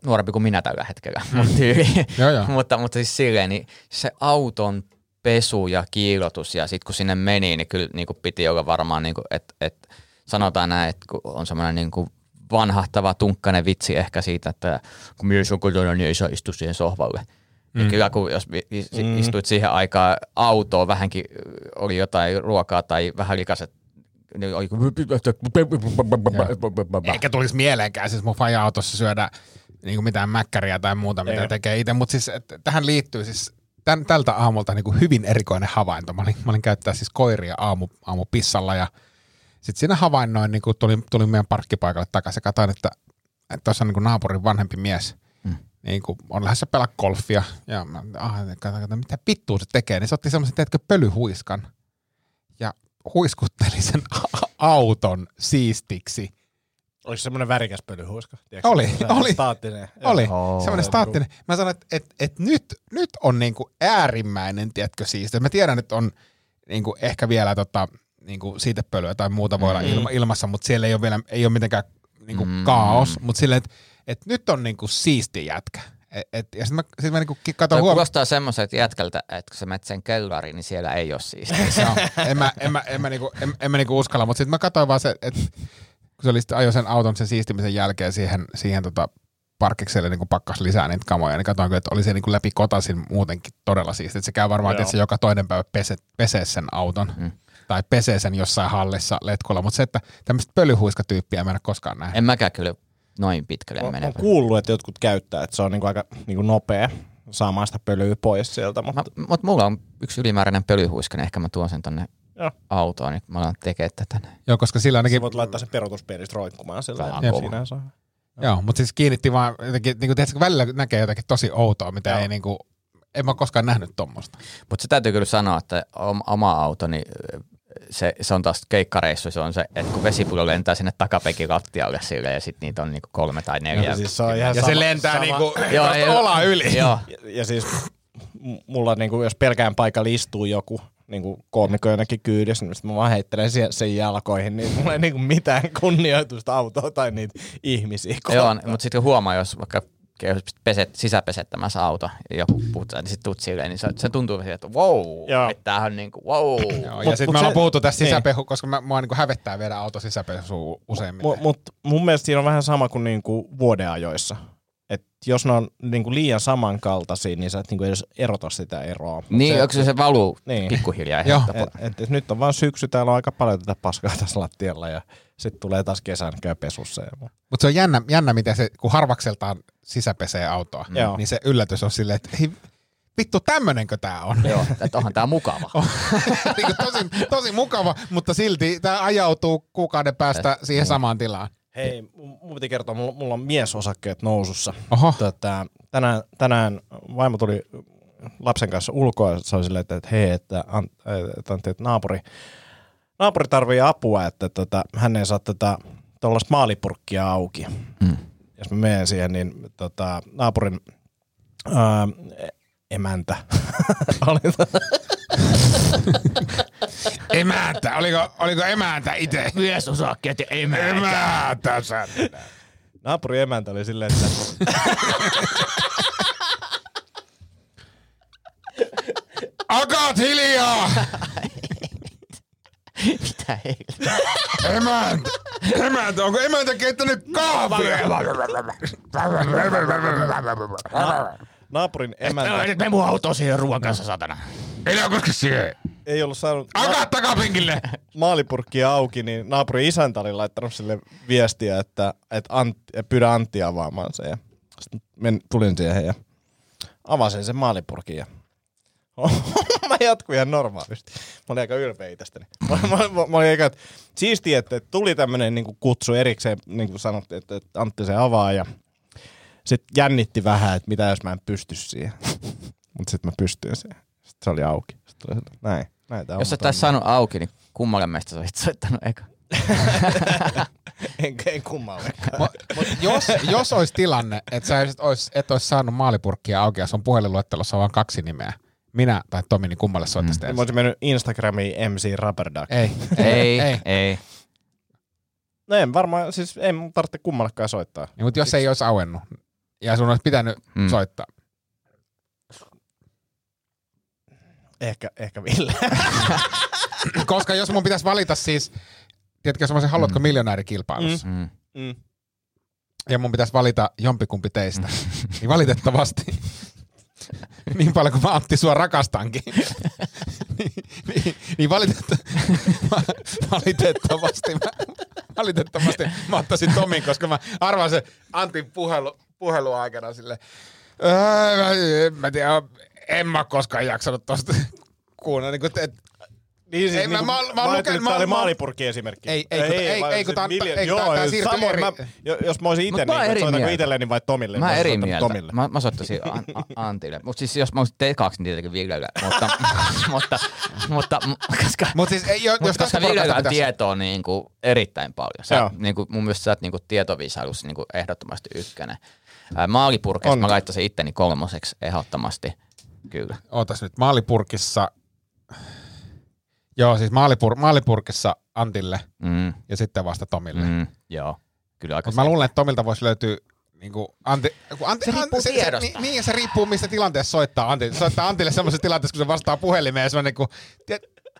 nuorempi kuin minä tällä hetkellä, tyyli. Joo, joo. <laughs> mutta, mutta siis silleen, niin se auton pesu ja kiilotus ja sitten kun sinne meni, niin kyllä niin kuin piti olla varmaan, niin että et, sanotaan näin, että kun on semmoinen niin kuin vanhahtava, tunkkainen vitsi ehkä siitä, että kun mies on kotona, niin ei saa istua siihen sohvalle. Mm. Ja kyllä kun jos mm. istuit siihen aikaan autoon, vähänkin oli jotain ruokaa tai vähän likaset, niin Eikä tulisi mieleenkään siis mun faja autossa syödä niin kuin mitään mäkkäriä tai muuta, mitä Eikä. tekee itse. Mutta siis et, tähän liittyy siis tän, tältä aamulta niin kuin hyvin erikoinen havainto. Mä olin, mä olin käyttää siis koiria aamu, aamupissalla ja sitten siinä havainnoin, niin kuin tulin, tulin meidän parkkipaikalle takaisin ja katsoin, että että tuossa on niin kuin naapurin vanhempi mies, mm. niin kuin on lähdössä pelaa golfia ja mä, ah, kato, mitä vittua se tekee, niin se otti semmoisen, teetkö, pölyhuiskan ja huiskutteli sen a- auton siistiksi. Oliko se semmoinen värikäs pölyhuiska? Tiedätkö? Oli, Se oli. Staattinen. Oli, Joo. semmoinen staattinen. Mä sanoin, että et, et nyt, nyt on niinku äärimmäinen, tiedätkö, siisti. Mä tiedän, että on niinku ehkä vielä tota, niinku siitepölyä tai muuta voi olla ilma, ilmassa, mutta siellä ei ole vielä ei ole mitenkään niinku Mm. kaos. Mutta silleen, että et nyt on niinku siisti jätkä. Et, et, ja sitten mä, sit mä niinku katon huomioon. kuulostaa semmoiselta jätkältä, että kun sä menet sen kellariin, niin siellä ei ole siistiä. Joo, en mä, en mä, en mä, niinku, en, en mä niinku uskalla, mutta sitten mä katsoin vaan se, että kun se oli sitten ajo sen auton sen siistimisen jälkeen siihen, siihen tota parkkikselle niin pakkas lisää niitä kamoja, niin katsoin kyllä, että oli se niin läpi kotasin muutenkin todella siisti. Että se käy varmaan, että se joka toinen päivä pese, pesee sen auton. Mm. Tai pesee sen jossain hallissa letkulla, mutta se, että tämmöistä pölyhuiskatyyppiä mä en ole koskaan nähnyt. en mäkään kyllä noin pitkälle Mä mene. oon kuullut, että jotkut käyttää, että se on niinku aika niinku nopea saamaan sitä pölyä pois sieltä. Mutta Mä, mut mulla on yksi ylimääräinen pölyhuiska, niin ehkä mä tuon sen tonne Joo. autoon, niin mä alan tekemään tätä. Joo, koska sillä ainakin, sä voit laittaa sen peruutuspeilistä roikkumaan sillä siinä se on. joo, mutta siis kiinnitti vaan jotenkin, niin kuin, tiedätkö, välillä näkee jotakin tosi outoa, mitä Joo. ei niin kuin, en mä koskaan nähnyt tuommoista. Mutta se täytyy kyllä sanoa, että om- oma auto, niin se, se on taas keikkareissu, se on se, että kun vesipullo lentää sinne takapekin lattialle sille ja sitten niitä on niinku kolme tai neljä. Ja siis se on ihan Ja sama, se lentää sama. niinku Joo, ei- olaa yli. Joo, Ja, ja siis mulla niinku, jos pelkään paikalla istuu joku niinku koomikko jonnekin kyydissä, niin mä vaan heittelen sen, sen jalkoihin, niin mulla ei niinku mitään kunnioitusta autoa tai niitä ihmisiä joo kohtaan. mutta sitten huomaa, jos vaikka peset, sisäpesettämässä auto ja joku puhutaan, niin sitten tuut silleen, niin se, se tuntuu siltä, että wow, Joo. että tämähän on niinku wow. Joo, Mut- ja sitten me ollaan se- puhuttu tästä niin. sisäpehu, koska mä, mua niinku hävettää viedä auto sisäpesuun useimmin. Mut, mut mun mielestä siinä on vähän sama kuin niinku vuodeajoissa. Et jos ne on niinku liian samankaltaisia, niin sä et niinku edes erota sitä eroa. Mut Niin, onko se, se valuu Niin. niin. pikkuhiljaa? Joo. Joo. Et, et, et nyt on vaan syksy, täällä on aika paljon tätä paskaa tässä lattialla ja sitten tulee taas kesän käy pesussa. Ja. Mutta se on jännä, jännä, miten se, kun harvakseltaan sisäpesee autoa, Joo. niin se yllätys on silleen, että hei, vittu tämmönenkö tää on? Joo, että onhan tää mukava. <laughs> niin tosi, tosi mukava, mutta silti tämä ajautuu kuukauden päästä siihen samaan tilaan. Hei, mun piti kertoa, mulla, mulla on miesosakkeet nousussa. Oho. Tota, tänään, tänään vaimo tuli lapsen kanssa ulkoa ja se oli silleen, että, että hei, että, että, Antti, että naapuri, naapuri tarvii apua, että tota, hän ei saa tätä tuollaista maalipurkkia auki. Mm. Jos mä menen siihen, niin tota, naapurin ää, emäntä <laughs> oli tota- <laughs> Emäntä, oliko, oliko emäntä itse? Miesosakkeet ja emäntä. Emäntä sä. naapurin emäntä oli silleen, että Akat hiljaa! <laughs> Mitä heillä? Emäntä! Emäntä, onko emäntä keittänyt kahvia? naapurin emäntä Nyt me mun autoon siihen ruoan kanssa, satana. Ei ole koska siihen. ei ollut saanut Akat takapenkille! <laughs> maalipurkki auki, niin naapurin isäntä oli laittanut sille viestiä, että, että Ant, että pyydä Antti avaamaan sen. Ja sitten men, tulin siihen ja avasin sen maalipurkin ja <laughs> mä jatkuin ihan normaalisti. Mä olin aika ylpeä itsestäni. Mä, mä, mä, mä olin aika, että siistiä, että tuli tämmöinen niin kutsu erikseen, niin kuin sanottiin, että, että Antti se avaa ja sitten jännitti vähän, että mitä jos mä en pysty siihen. <laughs> Mutta sitten mä pystyin siihen. Sitten se oli auki. Sitten oli, näin, näin Jos sä homma taisi saanut auki, niin kummalle meistä sä olisit soittanut eka? <laughs> En, en kummallekaan. Mut jos, jos olisi tilanne, että sä et olisi, et olisi saanut maalipurkkia auki ja sun puhelinluettelossa on vain kaksi nimeä, minä tai Tomi, niin kummalle soittaisit Mä ensin? olisin mennyt Instagramiin MC Rubberduck. Ei, Ei, ei. ei. No en varmaan, siis ei mun tarvitse kummallekaan soittaa. Niin, mutta jos ei olisi auennut ja sun olisi pitänyt mm. Mm. soittaa. Ehkä, ehkä Ville. <laughs> Koska jos mun pitäisi valita siis, tiedätkö semmoisen haluatko mm. miljonäärikilpailussa, mm. Mm. mm. ja mun pitäisi valita jompikumpi teistä, niin valitettavasti <laughs> niin paljon kuin mä Antti sua rakastankin, <laughs> niin, niin, niin valitetta, <laughs> valitettavasti, mä, valitettavasti mä ottaisin Tomin, koska mä arvasin Antin puhelu, puhelu aikana sille, "Öö, mä, en mä tiedä, en mä koskaan jaksanut tosta kuunnella, niin kuin, että Niin siis, Ei, mä- niin, mä- mä, mä oon mä, lukenut- mä, mä- oli mä- maalipurkki esimerkki. Ei, ei, ei, vaan ei, kun tää on- Vilja- ei, joo, tää- tää siirtyy samoin, eri- mä, jo- jos mä olisin itse, Mut mä niin soitanko mieltä. itselleni vai Tomille? Mä olisin eri mieltä. Tomille. Mä, mä soittaisin An- A- Antille. Mutta siis jos mä olisin tekaksi, niin tietenkin Viglelle. Mutta, <laughs> mutta, mutta, koska, Mut siis, ei, jos, Mutta jos koska Viglellä on tietoa niin kuin erittäin paljon. Sä, niin kuin, mun mielestä sä oot niin kuin tietovisailussa niin kuin ehdottomasti ykkönen. Maalipurkista On. mä laittaisin itteni kolmoseksi ehdottomasti. Kyllä. Ootas nyt, maalipurkissa, joo siis maalipur, maalipurkissa Antille Mm, ja sitten vasta Tomille. Mm. joo. Kyllä aika Mutta mä luulen, että Tomilta voisi löytyä niinku Antti, kun Antti, Se riippuu se, se, tiedosta. niin, niin, se riippuu, mistä tilanteessa soittaa Antti. Soittaa Antille semmoisessa tilanteessa, kun se vastaa puhelimeen, se on niinku,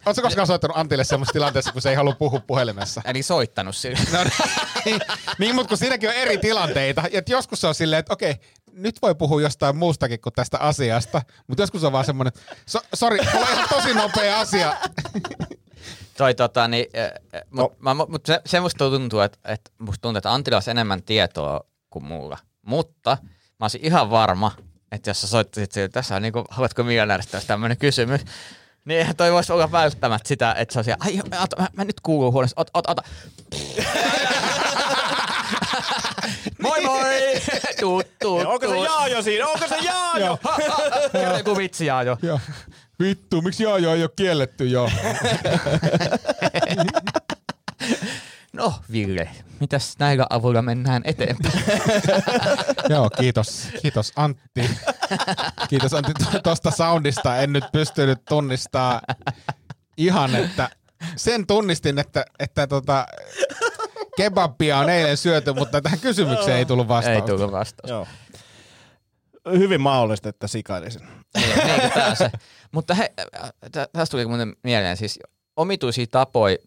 Oletko koskaan soittanut Antille semmoisessa tilanteessa, kun se ei halua puhua puhelimessa? Eli soittanut sille. No, <laughs> niin, niin, mutta kun siinäkin on eri tilanteita. Ja että joskus se on silleen, että okei, nyt voi puhua jostain muustakin kuin tästä asiasta. Mutta joskus on vaan semmoinen, so, sori, mulla on ihan tosi nopea asia. Toi tota, niin, mutta no. mut, mut se, se musta tuntuu, että, että musta tuntuu, että Antilla olisi enemmän tietoa kuin mulla. Mutta mä olisin ihan varma, että jos sä soittaisit sille, tässä on niinku, haluatko miljonääristä, jos tämmöinen kysymys, niin eihän toi voisi olla välttämättä sitä, että se on siellä, ai, ota, mä, mä, nyt kuuluu huoneessa, ota, ota, <laughs> ota. Moi moi! <laughs> Tuut, tuut, Ja Onko se. Jaajo siinä? Onko se Jaajo? <laughs> Kerro joku vitsi Jaajo. Joo. Vittu, miksi joo ei ole kielletty joo? <laughs> No Ville, mitäs näillä avulla mennään eteenpäin? Joo, kiitos. Kiitos Antti. Kiitos Antti tosta soundista. En nyt pystynyt tunnistaa ihan, että sen tunnistin, että, että tota, kebabia on eilen syöty, mutta tähän kysymykseen ei tullut Ei vastausta. tullut vastaus. Joo. Hyvin mahdollista, että sikailisin. niin, kuin tää se. Mutta he, tä- tästä tuli muuten mieleen siis omituisia tapoja,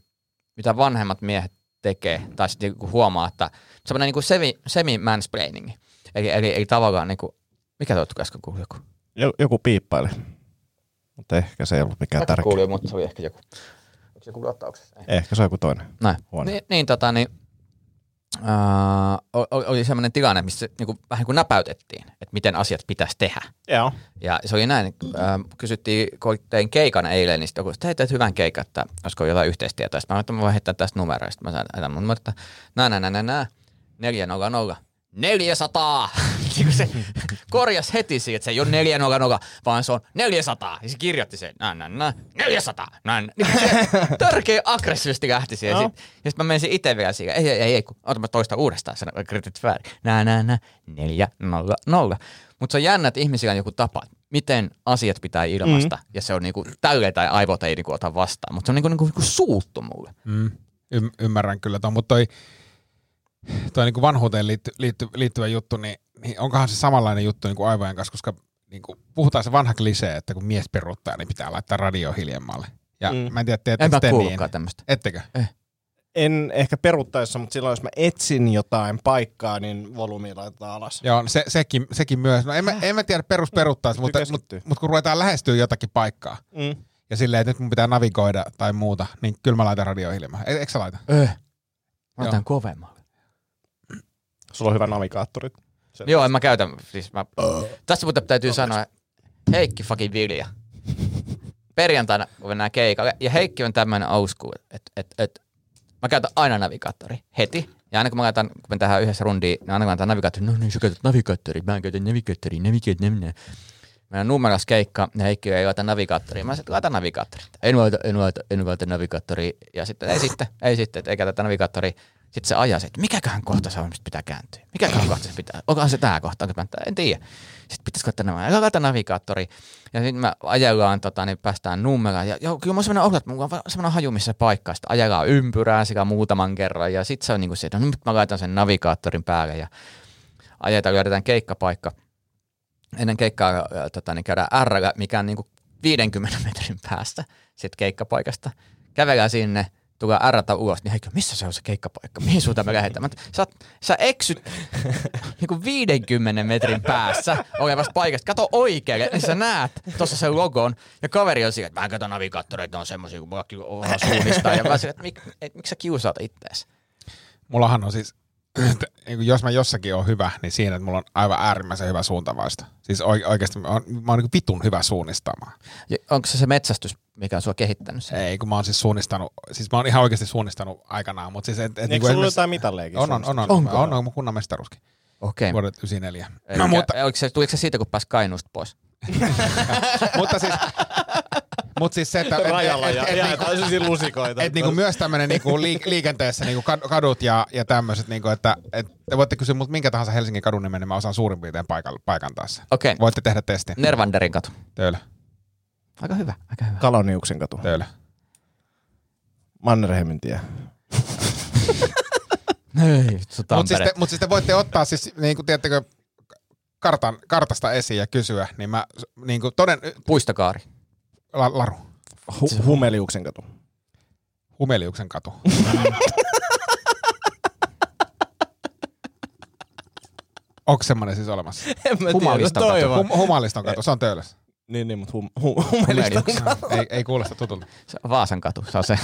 mitä vanhemmat miehet tekee, tai sitten niinku huomaa, että semmoinen niinku semi, semi-mansplaining. Eli, eli, eli tavallaan, niinku, mikä tuo äsken kuului joku? Jo- Joku piippaili. Mutta ehkä se ei ollut mikään tärkeä. kuului, mutta se oli ehkä joku. Se joku luottauksessa? Ei. Ehkä se on joku toinen. Näin. Huono. Niin, niin, tota, niin uh, oli semmoinen tilanne, missä niinku, vähän kuin näpäytettiin, että miten asiat pitäisi tehdä. Joo. Ja se oli näin, äh, kysyttiin, kun tein keikan eilen, niin sitten joku, että hei, teet hyvän keikan, että olisiko jotain yhteistietoa. Sitten mä että mä voin heittää tästä numeroa. Sitten mä sain mun numero, että nää, nää, nää, nää, nää, 400. 400! Niin se korjas heti siihen, että se ei ole 400, vaan se on 400. Ja se kirjoitti sen, nää, nää, nää, 400. Nää, nää. Niin se törkeä aggressiivisesti lähti siihen. No. Ja sitten mä menisin itse vielä siihen, ei, ei, ei, ei kun ota mä toista uudestaan, sä kirjoitit väärin. Nää, nää, nää, 400. Mutta se on jännä, että ihmisillä on joku tapa, miten asiat pitää ilmaista. Mm. Ja se on niinku, tälleen tai aivot ei niinku ota vastaan. Mutta se on niinku, niinku, niinku suuttu mulle. Mm, y- ymmärrän kyllä tuon, mutta toi, toi niinku vanhuuteen liitty, liitty, liittyvä juttu, niin onkohan se samanlainen juttu niin kuin aivojen kanssa, koska niin kuin puhutaan se vanha klisee, että kun mies peruuttaa, niin pitää laittaa radio hiljemmalle. Ja mm. Mä en tiedä, teette En mä te niin. tämmöistä. Ettekö? En ehkä peruttaessa, mutta silloin jos mä etsin jotain paikkaa, niin volyymi laitetaan alas. Joo, se, sekin, sekin myös. No en mä, en mä tiedä perus peruuttaisi, mutta, mutta, mutta kun ruvetaan lähestyä jotakin paikkaa, Mm. ja silleen, että nyt mun pitää navigoida tai muuta, niin kyllä mä laitan radio hiljemmälle. E- Eikö sä laita? Öh. Mä otan kovemmalle. Sulla on hyvä navigaattori. Sen- Joo, en mä käytä. Siis mä, tässä muuten täytyy sanoa, Heikki fucking Vilja. Perjantaina, kun mennään keikalle, ja Heikki on tämmöinen school, että et, et, mä käytän aina navigaattori heti. Ja aina kun mä käytän, kun me tehdään yhdessä rundia, niin aina kun mä käytän navigaattori, no niin, sä käytät navigaattori, mä käytän navigaattori, navigaattori, navigaattori. Meidän numeras keikka, ja Heikki ei laita navigaattoria. Mä sanoin, laita navigaattori. En laita, en laita, en laita navigaattoria. Ja sitten, ei sitten, ei sitten, että ei käytä navigaattoria. Sitten se ajaa että mikäköhän kohta se on, mistä pitää kääntyä. Mikäköhän kohta se pitää, onkohan se tää kohta, onko mä, en tiedä. Sitten pitäisikö ottaa nämä, laita navigaattori. Ja sitten me ajellaan, tota, niin päästään numeroon. Ja joo, kyllä mulla on semmoinen olo, että mulla on semmoinen haju, missä se paikkaa. Sitten ajellaan ympyrää sekä muutaman kerran. Ja sitten se on niin kuin se, että no nyt mä laitan sen navigaattorin päälle. Ja ajetaan, löydetään keikkapaikka ennen keikkaa tota, niin käydään R, mikä on niin kuin 50 metrin päästä sit keikkapaikasta. Kävelään sinne, tulee ärrätä ulos, niin heikö, missä se on se keikkapaikka? Mihin suuntaan me lähdetään? Mä, sä, sä eksyt niin kuin 50 metrin päässä olevasta paikasta. Kato oikealle, niin sä näet tuossa sen logon. Ja kaveri on siinä, että mä katson navigaattoreita, on semmosia, kun mullakin on suunnistaa. Ja mä sanoin, että mik, et, miksi sä kiusaat ittees? Mullahan on siis, <clears throat> jos mä jossakin on hyvä, niin siinä, että mulla on aivan äärimmäisen hyvä suuntavaisto. Siis oike- oikeasti mä oon, mä oon niin vitun hyvä suunnistamaan. Ja onko se se metsästys, mikä on sua kehittänyt? sen? Ei, kun mä oon siis suunnistanut, siis mä oon ihan oikeasti suunnistanut aikanaan, mutta siis et, et Eikö sulla jotain mitalleikin on, on, on, on, Onko? on, on, on kunnan mestaruuskin Okei. vuodet 94. Eli, No, mutta, oliko se, tuliko se siitä, kun pääsi Kainuusta pois? <laughs> mutta siis, <laughs> mutta siis se, että et, Rajalla et, ja et, et, jää täysin lusikoita. et, niinku myös tämmöinen niinku liik- liikenteessä niinku kad- kadut ja, ja tämmöiset, niinku, että et, te voitte kysyä mut minkä tahansa Helsingin kadun nimen, niin mä osaan suurin piirtein paikan, paikan taas. Okei. Voitte tehdä testin. Nervanderin katu. Töölö, Aika hyvä, aika hyvä. Kaloniuksen katu. töölö. Mannerheimin tie. <laughs> Ei, Mutta siis, te, mut siis te voitte ottaa siis, niin kuin tiedättekö, kartan, kartasta esiin ja kysyä, niin mä niin kuin toden, Puistokaari. La, Laru, Hu- Humeliuksen katu. Humeliuksen katu. <laughs> Onko semmoinen siis olemassa? <laughs> En mä Humaliston tiedä, katu. toivon. Hum, humaliston katu, se on töölössä. Niin, niin, mutta hum, hum, humeliston <laughs> Humeliuksen. ei, ei kuulosta tutulta. Se on Vaasan katu, se on se.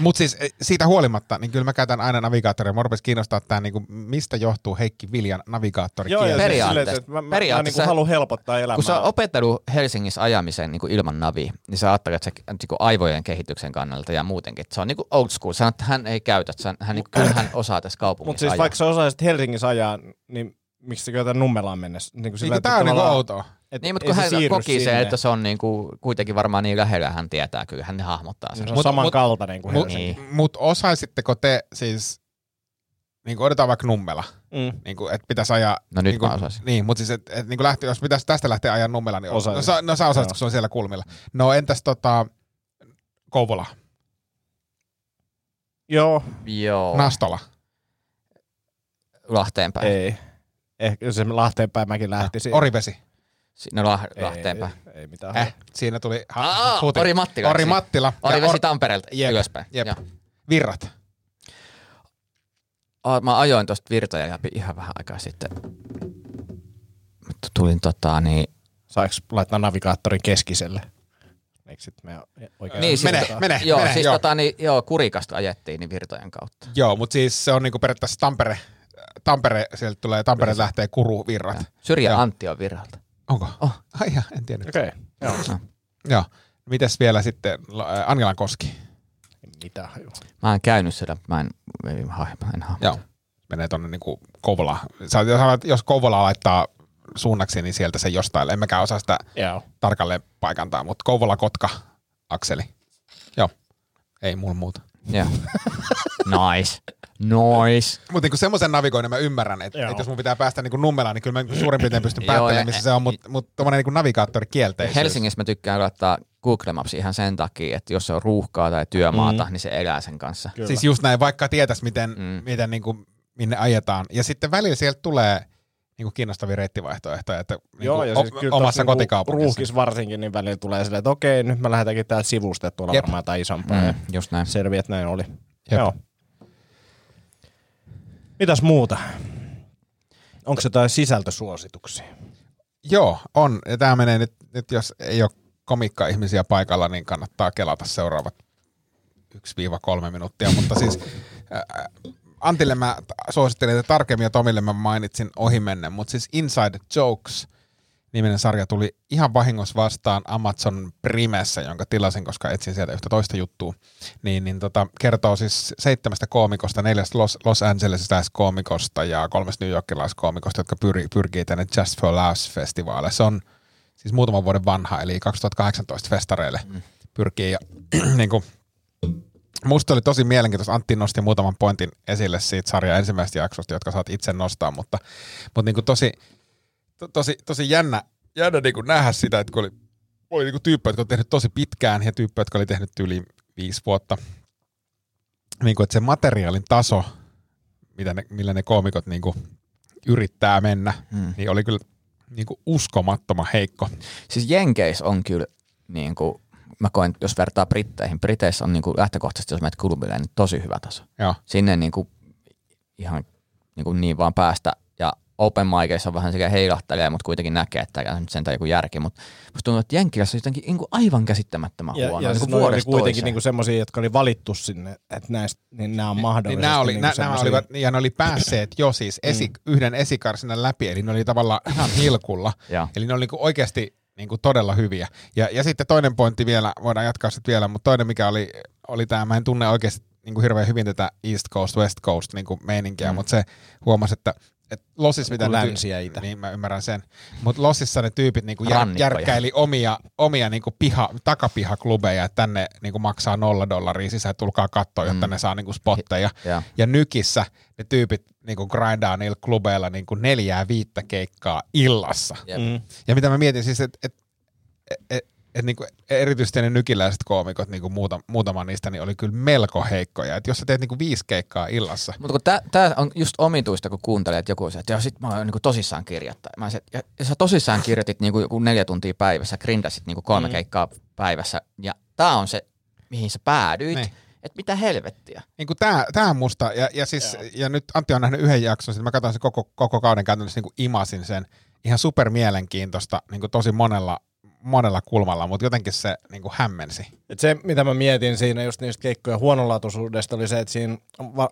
Mutta siis eh, siitä huolimatta, niin kyllä mä käytän aina navigaattoria. Mua kiinnostaa tämä, niin kuin, mistä johtuu Heikki Viljan navigaattori Joo, ja siis Periaatteessa- silleen, että mä, mä, mä periaatteessa- niin haluan helpottaa elämää. Kun sä oot opetellut Helsingissä ajamisen niin kuin ilman navi, niin sä ajattelet, että se niin kuin aivojen kehityksen kannalta ja muutenkin, että se on niin kuin old school. Sä että hän ei käytä, hän, hän, niin kuin, kyllä hän osaa tässä kaupungissa Mutta siis ajaa. vaikka sä osaisit Helsingissä ajaa, niin miksi sä käytät Nummelaan mennessä? Niin kuin Niin, tämä on niin outoa. Niin, mutta kun hän koki sen, että se on niin kuin, kuitenkin varmaan niin lähellä, hän tietää kyllä, hän hahmottaa sen. se on Mut- samankaltainen kuin Mut, Helsinki. Niin. mut osaisitteko te siis, niin kuin otetaan vaikka Nummela, Mm. niin kuin, että pitäisi ajaa... No nyt niin kuin, mä osasin. Niin, mutta siis, että et, niin kuin lähti, jos pitäisi tästä lähteä ajaa Nummela, niin Osaisin. no, sä, no sä osaisit, Joo. kun se on siellä kulmilla. No entäs tota, Kouvola, Joo, Joo, Nastola? Lahteen päin. ei. Ehkä se Lahteen päin mäkin lähtisin. Orivesi? Sinne lah, Ei, Lahteen päin. Ei, ei mitään. Eh, siinä tuli... Ha, Aa, huuti. Ori Mattila. Ori Mattila. Ori Ja vesi Or- Tampereelta Jep, ylöspäin. jep. Joo. Virrat. Mä ajoin tuosta virtoja läpi ihan vähän aikaa sitten. Mutta tulin tota niin... Saanko laittaa navigaattorin keskiselle? Eikö sit me oikein niin mene, tota- mene, joo, mene, siis joo. Tota, niin, joo, kurikasta ajettiin niin virtojen kautta. Joo, mutta siis se on niinku periaatteessa Tampere, Tampere, sieltä tulee, Tampere lähtee kuruvirrat. Syrjä Joo. Antti on virralta. Onko? Oh. Ai ja, en tiedä. Okei, okay. joo. Joo. Mites vielä sitten Angelan koski? Mitä hajua. Mä en käynyt siellä, mä en, ei, mä en. Joo. Menee tonne niinku Kouvolaan. Sä, jos, haluat- jos Kouvola laittaa suunnaksi, niin sieltä se jostain. En mäkään osaa sitä Joo. tarkalleen paikantaa, mutta Kouvola-Kotka akseli. Joo. Ei mulla muuta. Joo. <laughs> nice. Nice. Mutta niinku semmoisen navigoinnin mä ymmärrän, että et jos mun pitää päästä niinku Nummelaan, niin kyllä mä suurin piirtein pystyn <laughs> päättelemään, missä se on, mutta mut tommonen niinku navigaattori kielteisyys. Helsingissä mä tykkään laittaa Google Maps ihan sen takia, että jos se on ruuhkaa tai työmaata, mm. niin se elää sen kanssa. Kyllä. Siis just näin, vaikka tietäisi, miten, mm. Mm. miten niinku, minne ajetaan. Ja sitten välillä sieltä tulee niinku kiinnostavia reittivaihtoehtoja, että niinku Joo, ja siis o- kyllä omassa niinku kotikaupungissa. Ruuhkis varsinkin, niin välillä tulee silleen, että okei, nyt mä lähdetäänkin täältä sivusta, että tuolla Jep. varmaan jotain isompaa. Mm. Just näin. Selviä, että näin oli. Jep. Joo. Mitäs muuta? Onko se jotain sisältösuosituksia? Joo, on. Ja tämä menee nyt, nyt, jos ei ole komikka-ihmisiä paikalla, niin kannattaa kelata seuraavat 1-3 minuuttia. Mutta siis <laughs> äh, Antille mä suosittelin, että tarkemmin ja Tomille mä mainitsin ohimennen, mutta siis Inside Jokes niminen sarja tuli ihan vahingossa vastaan Amazon Primessä, jonka tilasin, koska etsin sieltä yhtä toista juttua. Niin, niin tota, kertoo siis seitsemästä koomikosta, neljästä Los, Los Angelesiläiskoomikosta ja kolmesta New Yorkilaiskoomikosta, jotka pyr, pyrkii tänne Just for Laughs-festivaalle. Se on siis muutaman vuoden vanha, eli 2018 festareille mm. pyrkii. Ja, <clears throat> niin kuin, musta oli tosi mielenkiintoista. Antti nosti muutaman pointin esille siitä sarjan ensimmäisestä jaksosta, jotka saat itse nostaa, mutta, mutta niin kuin tosi, to, tosi, tosi jännä, jännä niin kuin nähdä sitä, että kun oli, oli niin kuin tyyppejä, jotka on tehnyt tosi pitkään ja tyyppejä, jotka oli tehnyt yli viisi vuotta. Niin kuin, että se materiaalin taso, mitä ne, millä ne koomikot niin kuin yrittää mennä, Mm. niin oli kyllä niin kuin uskomattoman heikko. Siis Jenkeis on kyllä niin kuin, mä koen, jos vertaa Britteihin, Briteissä on niin kuin lähtökohtaisesti, jos menet klubille, niin tosi hyvä taso. Joo. Sinne niin kuin, ihan niin, kuin niin vaan päästä. Ja open micissa on vähän sekä heilahtelee, mutta kuitenkin näkee, että tämä on nyt sentään joku järki. Mutta musta tuntuu, että Jenkkilässä on jotenkin niin kuin aivan käsittämättömän Ja, huono. ja niin siis kuin noi oli kuitenkin niinku semmoisia, jotka oli valittu sinne, että näistä, niin nämä on Niin mahdollisesti nämä, oli, nä, nämä olivat, ja ne oli päässeet jo siis esi, yhden esikarsinan läpi, eli ne oli tavallaan ihan <laughs> hilkulla. Joo. Eli ne oli niinku oikeasti niinku todella hyviä. Ja, ja sitten toinen pointti vielä, voidaan jatkaa sitten vielä, mutta toinen mikä oli, oli tämä, mä en tunne oikeasti niinku hirveän hyvin tätä East Coast, West Coast niinku meininkiä, mm. mutta se huomasi, että et Losis, mitä Länsi ja itä. Niin, mä ymmärrän sen. Mutta Lossissa ne tyypit niinku jär, järkkäili omia, omia niinku piha, takapihaklubeja, että tänne niinku maksaa nolla dollaria sisään, tulkaa katsoa, jotta ne saa niinku spotteja. Joo. Ja nykissä ne tyypit niinku grindaa niillä klubeilla niinku neljää viittä keikkaa illassa. Jep. Mm. Ja mitä mä mietin siis, että et, et, et, et niinku, erityisesti ne nykiläiset koomikot, niinku muuta, muutama niistä, niin oli kyllä melko heikkoja. Et jos sä teet niinku viisi keikkaa illassa, Mutta kun tämä on just omituista, kun kuuntelee, että joku se, että sit mä oon niinku tosissaan kirjoittaa. Mä se, ja, ja sä tosissaan kirjoitit niinku joku neljä tuntia päivässä, grindasit niinku kolme mm. keikkaa päivässä, ja tää on se, mihin sä päädyit, Niin. että mitä helvettiä. niin kuin tää, tää musta, ja, ja, siis, ja nyt Antti on nähnyt yhden jakson, sitten mä katsoin sen koko, koko kauden käytännössä niin kuin imasin sen ihan super mielenkiintoista, niin kuin tosi monella, monella kulmalla, mutta jotenkin se niin kuin hämmensi. Et se, mitä mä mietin siinä just niistä keikkojen huonolaatuisuudesta, oli se, että siinä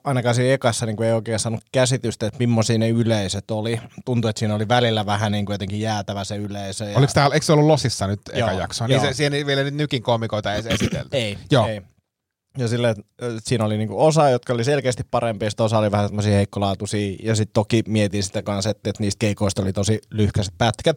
ainakaan siinä ekassa niin ei oikein saanut käsitystä, että millaisia ne yleisöt oli. Tuntui, että siinä oli välillä vähän niin kuin jotenkin jäätävä se yleisö. Ja... Oliko tää, eikö se ollut Losissa nyt eka Joo, jakso? Niin joo. se, siihen ei vielä nyt nykin komikoita edes esitelty. Ei, Joo. ei. Ja silleen, että siinä oli niinku osa, jotka oli selkeästi parempia, ja osa oli vähän semmoisia heikkolaatuisia. Ja sitten toki mietin sitä kanssa, että, että niistä keikoista oli tosi lyhkäiset pätkät,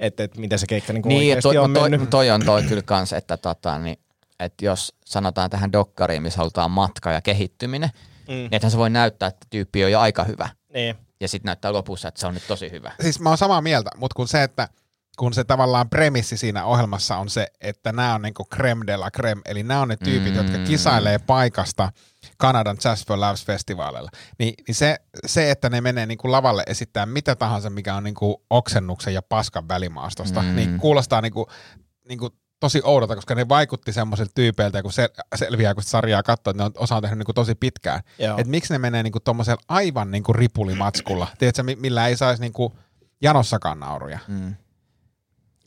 että, että miten se keikka niinku Niin, oikeasti toi, on mut toi, mennyt. toi on toi kyllä kans, että tota, niin, että jos sanotaan tähän dokkariin, missä halutaan matka ja kehittyminen, mm. niin ethän se voi näyttää, että tyyppi on jo aika hyvä. Niin. Ja sitten näyttää lopussa, että se on nyt tosi hyvä. Siis mä oon samaa mieltä, mutta kun se, että kun se tavallaan premissi siinä ohjelmassa on se, että nämä on niinku creme de la creme, eli nämä on ne tyypit, mm. jotka kisailee paikasta Kanadan Jazz for Laughs festivaaleilla, niin, niin se, se, että ne menee niinku lavalle esittää mitä tahansa, mikä on niinku oksennuksen ja paskan välimaastosta, mm. niin kuulostaa niinku, niinku tosi oudolta, koska ne vaikutti semmoisilta tyypeiltä, kun se, selviää, kun sarjaa katsoo, että ne on, osa on tehnyt niinku tosi pitkään. Että miksi ne menee niinku tommosella aivan niinku ripulimatskulla, tiedätkö, mi- millä ei saisi niinku janossakaan nauruja. Mm.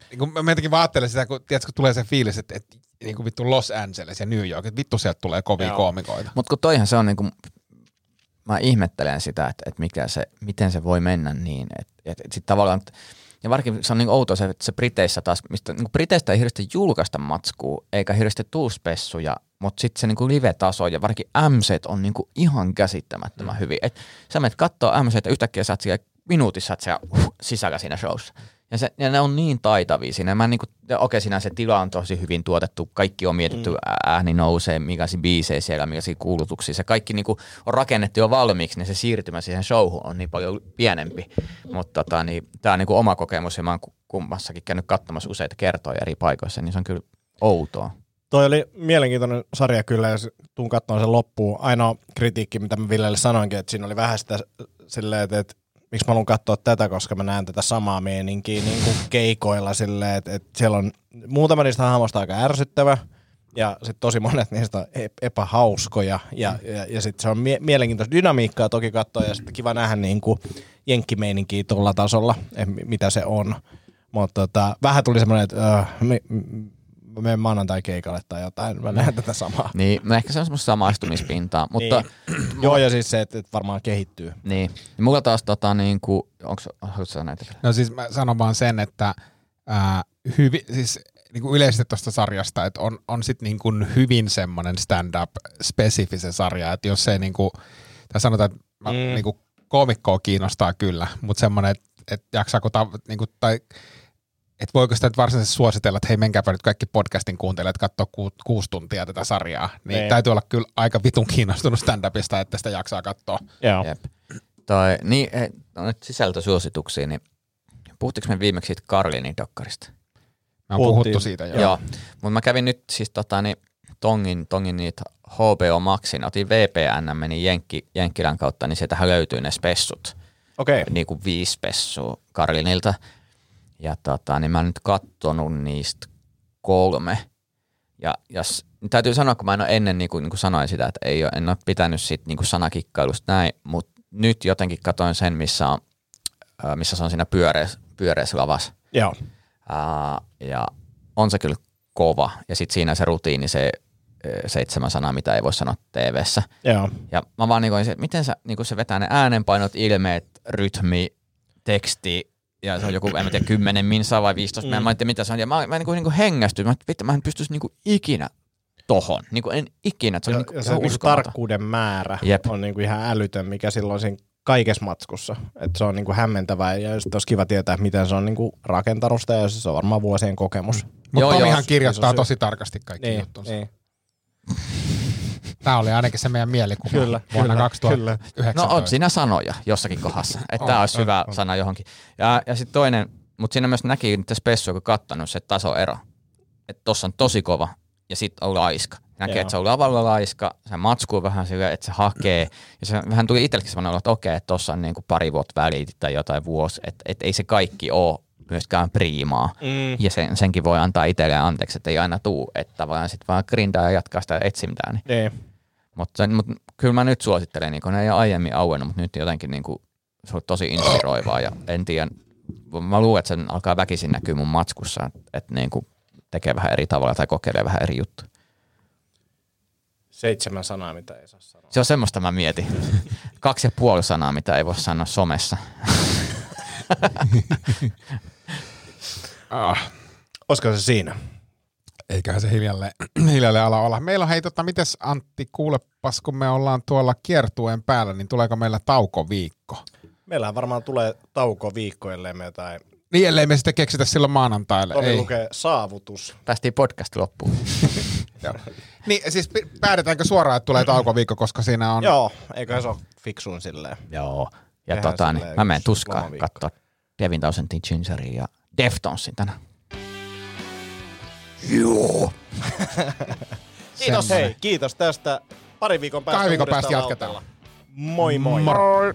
Niin kun mä jotenkin vaan ajattelen sitä, kun, tiedätkö, kun tulee se fiilis, että, että niin kuin vittu Los Angeles ja New York, että vittu sieltä tulee kovia Joo. koomikoita. Mutta kun toihan se on niinku, mä ihmettelen sitä, että, että mikä se, miten se voi mennä niin, että, että, että sit tavallaan, ja varsinkin se on niin outoa se, että se Briteissä taas, mistä niin Briteistä ei hirveästi julkaista matskua, eikä hirveästi tuu spessuja, mutta sitten se niin live-taso ja varsinkin MC on niin ihan käsittämättömän mm. hyvin. Et sä menet kattoo MC ja yhtäkkiä sä oot siellä minuutissa oot siellä, uh, sisällä siinä showssa. Ja, se, ja ne on niin taitavia siinä. Mä niin kuin, okei, siinä se tila on tosi hyvin tuotettu, kaikki on mietitty, mm. ääni nousee, millaisia biisejä siellä, millaisia kuulutuksia. Se kaikki niin kuin on rakennettu jo valmiiksi, niin se siirtymä siihen showhun on niin paljon pienempi. Mutta tota, niin, tämä on niin kuin oma kokemus ja mä oon ku- kummassakin käynyt katsomassa useita kertoja eri paikoissa, niin se on kyllä outoa. Toi oli mielenkiintoinen sarja kyllä, ja tuun katsomaan sen loppuun. Ainoa kritiikki, mitä mä Villelle sanoinkin, että siinä oli vähän sitä silleen, että, että miksi mä haluan katsoa tätä, koska mä näen tätä samaa meininkiä niin kuin keikoilla silleen, että, että siellä on muutama niistä hahmoista aika ärsyttävä, ja sitten tosi monet niistä on ep- epähauskoja, ja, ja, ja sitten se on mie- mielenkiintoista dynamiikkaa toki katsoa, ja sitten kiva nähdä niin kuin jenkkimeininkiä tuolla tasolla, mi- mitä se on. Mutta tota, vähän tuli semmoinen, että äh, me, mä menen maanantai keikalle tai jotain, mä näen tätä samaa. Niin, no ehkä se on semmoista samaistumispintaa, <clears throat> mutta Niin. <clears throat> Joo, ja siis se, että, että varmaan kehittyy. niin. Ja mulla taas tota niin kuin, onko, sä näitä? No siis mä sanon vaan sen, että ää, hyvi, siis niin kuin yleisesti tuosta sarjasta, että on, on sitten niin kuin hyvin semmoinen stand-up-spesifi se sarja, että jos ei niin kuin, tai sanotaan, että mä, Mm. niin kuin koomikkoa kiinnostaa kyllä, mutta semmoinen, että, että jaksaako, ta, niin kuin, tai että voiko sitä nyt varsinaisesti suositella, että hei menkääpä nyt kaikki podcastin kuuntelijat katsoa ku, kuusi tuntia tätä sarjaa, niin Niin. täytyy olla kyllä aika vitun kiinnostunut stand-upista, että sitä jaksaa katsoa. Joo. Jep. Toi, niin, he, no nyt sisältösuosituksia, niin puhuttiinko me viimeksi siitä Karlinin dokkarista? Me on Puhuttiin. puhuttu siitä jo. Joo, Joo. mutta mä kävin nyt siis tota, niin, tongin, tongin niitä HBO Maxin, otin VPN, menin Jenkki, Jenkkilän kautta, niin sieltähän löytyy ne spessut, Okei. niin kuin viisi spessua Karlinilta. Ja tota, niin mä oon nyt kattonut niistä kolme. Ja jos, niin täytyy sanoa, kun mä en ole ennen niin kuin, niin kuin sanoin sitä, että ei ole, en ole pitänyt sit, niin kuin sanakikkailusta näin, mutta nyt jotenkin katoin sen, missä, on, missä se on siinä pyöreässä, pyöreässä lavassa. Joo. Ää, ja on se kyllä kova. Ja sitten siinä se rutiini, se seitsemän sanaa, mitä ei voi sanoa TV-ssä. Joo. Ja mä vaan niin että miten sä, niin se vetää ne äänenpainot, ilmeet, rytmi, teksti, ja se on joku, en mä tiedä, 10 minsaa vai 15, mm. mä en tiedä mitä se on. Ja mä, mä niin kuin, niin kuin hengästyin, mä, että vittu, mä en pystyisi niin kuin ikinä tohon. Niin kuin en ikinä, se on Ja, niin kuin ja se niinku uskomaton. tarkkuuden määrä Jep. on niinku ihan älytön, mikä silloin siinä kaikessa matskussa. Et se on niinku hämmentävää ja just olisi kiva tietää, että miten se on niinku rakentanut sitä ja se on varmaan vuosien kokemus. Mutta Joo, Tomihan kirjoittaa tosi tarkasti kaikki Niin, juttunsa. niin. Tämä oli ainakin se meidän mielikuva Kyllä, vuonna kyllä, 2019. No on siinä sanoja jossakin kohdassa, että On, tämä olisi on, hyvä on. sana johonkin. Ja, ja sitten toinen, mutta siinä myös näki nyt spessu, kun kattanut se tasoero. Että tossa on tosi kova ja sitten on laiska. Näkee, Joo. että se on lavalla laiska, se matskuu vähän silleen, että se hakee. Ja se vähän tuli itsellekin sellainen olo, että okei, että tossa on niinku pari vuotta väliä tai jotain vuosi. Että et ei se kaikki ole myöskään priimaa. Mm. Ja sen, senkin voi antaa itselleen anteeksi, että ei aina tuu, että tavallaan sitten vaan grindaa ja jatkaa sitä etsimintää. Niin. Mutta mut, kyllä mä nyt suosittelen, niin kun ne ei ole aiemmin auennut, mutta nyt jotenkin niin kuin, se on tosi inspiroivaa ja en tiedä, mä luulen, että sen alkaa väkisin näkyä mun matskussa, että, että niin kuin tekee vähän eri tavalla tai kokeilee vähän eri juttuja. Seitsemän sanaa, mitä ei saa sanoa. Se on semmoista mä mietin. Kaksi ja puoli sanaa, mitä ei voi sanoa somessa. Ah, Olisiko se siinä? Eiköhän se hiljalleen, <clears throat> hiljalleen ala olla. Meillä on, hei tota, mites Antti, kuulepas, kun me ollaan tuolla kiertueen päällä, niin tuleeko meillä taukoviikko? Meillähän varmaan tulee tauko viikkoille me jotain. Niin, ellei me sitten keksitä silloin maanantaille. Tomi Ei. lukee saavutus. Päästiin podcast loppuun. <laughs> Joo. Niin, siis päätetäänkö suoraan, että tulee taukoviikko, koska siinä on... Joo, eiköhän se ole fiksuin silleen. Joo. Ja Tehdään tota, niin, mä menen tuskaan katsoa Devin Townsendin Gingerin ja Deftonsin tänään. Joo. Kiitos hei, kiitos tästä. Pari viikon päästä Kahden viikon päästä jatketaan. lautalla. Moi moi. Moro.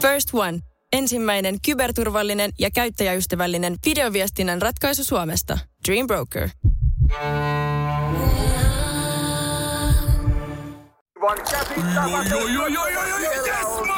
First One. Ensimmäinen kyberturvallinen ja käyttäjäystävällinen videoviestinnän ratkaisu Suomesta. Dream Broker. Aivan